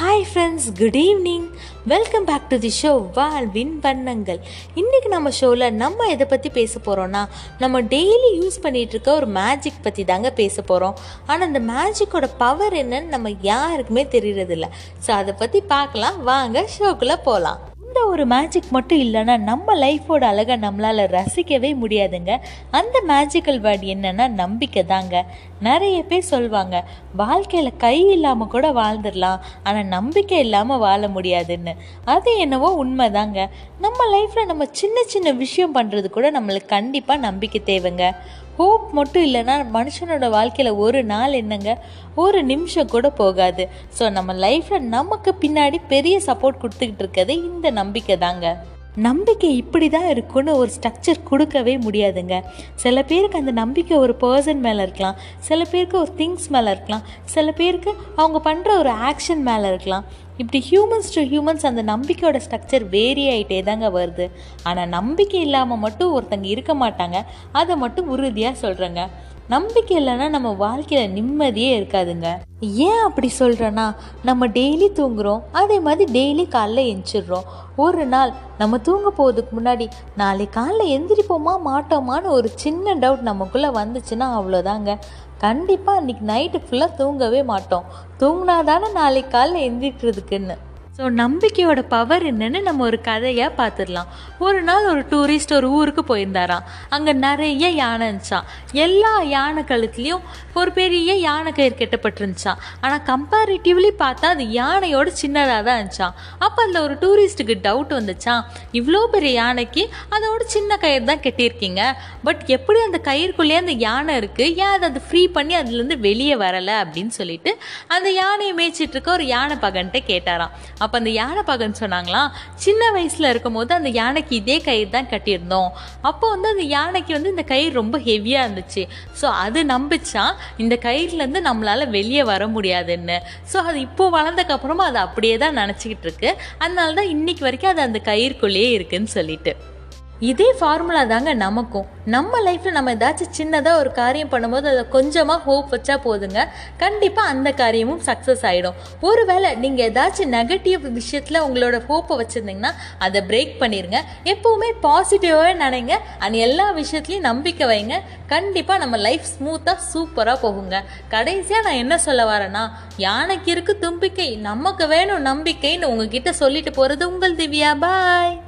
Hi friends good evening welcome back to the show வாழ்வின் வண்ணங்கள் இன்றைக்கி நம்ம ஷோவில் நம்ம எதை பற்றி பேச போகிறோன்னா நம்ம டெய்லி யூஸ் பண்ணிகிட்ருக்க ஒரு மேஜிக் பற்றி தாங்க பேச போகிறோம் ஆனால் அந்த மேஜிக்கோட பவர் என்னன்னு நம்ம யாருக்குமே தெரியறதில்ல. ஸோ அதை பற்றி பார்க்கலாம். வாங்க ஷோக்குள்ளே போகலாம் இந்த ஒரு மேஜிக் மட்டும் இல்லைன்னா நம்ம லைஃபோட அழகை நம்மளால் ரசிக்கவே முடியாதுங்க. அந்த மேஜிக்கல் வேர்ட் என்னன்னா நம்பிக்கை தாங்க நிறைய பேர் சொல்லுவாங்க வாழ்க்கையில் கை இல்லாமல் கூட வாழ்ந்துடலாம். ஆனால் நம்பிக்கை இல்லாமல் வாழ முடியாதுன்னு. அது என்னவோ உண்மைதாங்க. நம்ம லைஃப்பில் நம்ம சின்ன சின்ன விஷயம் பண்ணுறது கூட நம்மளுக்கு கண்டிப்பாக நம்பிக்கை தேவைங்க. ஹோப் மட்டும் இல்லைன்னா மனுஷனோட வாழ்க்கையில் ஒரு நாள் என்னங்க? ஒரு நிமிஷம் கூட போகாது. ஸோ நம்ம லைஃப்பில் நமக்கு பின்னாடி பெரிய சப்போர்ட் கொடுத்துக்கிட்டு இருக்கிறது இந்த நம்பிக்கை தாங்க. நம்பிக்கை இப்படி தான் இருக்குன்னு ஒரு ஸ்ட்ரக்சர் கொடுக்கவே முடியாதுங்க. சில பேருக்கு அந்த நம்பிக்கை ஒரு பர்சன் மேலே இருக்கலாம். சில பேருக்கு ஒரு திங்ஸ் மேலே இருக்கலாம். சில பேருக்கு அவங்க பண்ணுற ஒரு ஆக்ஷன் மேலே இருக்கலாம். இப்படி ஹியூமன்ஸ் டு ஹியூமன்ஸ் அந்த நம்பிக்கையோட ஸ்ட்ரக்சர் வேரி ஆகிட்டே தாங்க வருது. ஆனால் நம்பிக்கை இல்லாமல் மட்டும் ஒருத்தங்க இருக்க மாட்டாங்க. அதை மட்டும் உறுதியாக சொல்கிறேங்க நம்பிக்கை இல்லைன்னா நம்ம வாழ்க்கையில் நிம்மதியே இருக்காதுங்க. ஏன் அப்படி சொல்கிறேன்னா நம்ம டெய்லி தூங்குகிறோம் அதே மாதிரி டெய்லி காலைல எஞ்சிடுறோம் ஒரு நாள் நம்ம தூங்க போகிறதுக்கு முன்னாடி நாளை காலைல எந்திரிப்போமா மாட்டோமான்னு ஒரு சின்ன டவுட் நமக்குள்ளே வந்துச்சுன்னா அவ்வளோதாங்க கண்டிப்பாக அன்றைக்கி நைட்டு ஃபுல்லாக தூங்கவே மாட்டோம். தூங்கினா தானே நாளைக்கு காலைல எந்திரிக்கிறதுக்குன்னு. ஸோ நம்பிக்கையோட பவர் என்னன்னு நம்ம ஒரு கதையாக பார்த்துடலாம் ஒரு நாள் ஒரு டூரிஸ்ட் ஒரு ஊருக்கு போயிருந்தாராம். அங்கே நிறைய யானை இருந்துச்சான் எல்லா யானை கழுத்துலேயும் ஒரு பெரிய யானை கயிறு கெட்டப்பட்டிருந்துச்சான் ஆனால் கம்பேரிட்டிவ்லி பார்த்தா அது யானையோட சின்னதாக தான் இருந்துச்சான் அப்போ அதில் ஒரு டூரிஸ்ட்டுக்கு டவுட் வந்துச்சான் இவ்வளோ பெரிய யானைக்கு அதோட சின்ன கயிறு தான் கட்டியிருக்கீங்க. பட் எப்படி அந்த கயிறுக்குள்ளேயே அந்த யானை இருக்குது ஏன் அதை அது ஃப்ரீ பண்ணி அதுலேருந்து வெளியே வரலை? அப்படின்னு சொல்லிட்டு அந்த யானையை மேய்ச்சிட்டு இருக்க ஒரு யானை பகன்ட்ட கேட்டாராம். அப்போ அந்த யானை பகன் சொன்னாங்களாம். சின்ன வயசில் இருக்கும் போது அந்த யானைக்கு இதே கயிறு தான் கட்டியிருந்தோம். அப்போ வந்து அந்த யானைக்கு வந்து இந்த கயிறு ரொம்ப ஹெவியாக இருந்துச்சு. ஸோ அது நம்பிச்சா இந்த கயிறுலேருந்து நம்மளால் வெளியே வர முடியாதுன்னு. ஸோ அது இப்போ வளர்ந்தக்கப்புறமா அது அப்படியே தான் நினச்சிக்கிட்டு இருக்கு. அதனால தான் இன்னைக்கு வரைக்கும் அது அந்த கயிறுக்குள்ளேயே இருக்குதுன்னு சொல்லிட்டு. இதே ஃபார்முலா தாங்க நமக்கும். நம்ம லைஃப்பில் நம்ம ஏதாச்சும் சின்னதாக ஒரு காரியம் பண்ணும்போது அதை கொஞ்சமாக ஹோப் வச்சா போதுங்க. கண்டிப்பாக அந்த காரியமும் சக்ஸஸ் ஆகிடும் ஒருவேளை நீங்கள் ஏதாச்சும் நெகட்டிவ் விஷயத்தில் உங்களோட ஹோப்பை வச்சுருந்தீங்கன்னா அதை பிரேக் பண்ணிடுங்க எப்போவுமே பாசிட்டிவாகவே நினைங்க. அண்ட் எல்லா விஷயத்துலையும் நம்பிக்கை வைங்க. கண்டிப்பாக நம்ம லைஃப் ஸ்மூத்தாக சூப்பராக போகுங்க. கடைசியாக நான் என்ன சொல்ல வரேன்னா யானைக்கு இருக்கு தும்பிக்கை நமக்கு வேணும் நம்பிக்கைன்னு உங்ககிட்ட சொல்லிட்டு போகிறது உங்கள் திவ்யா. பாய்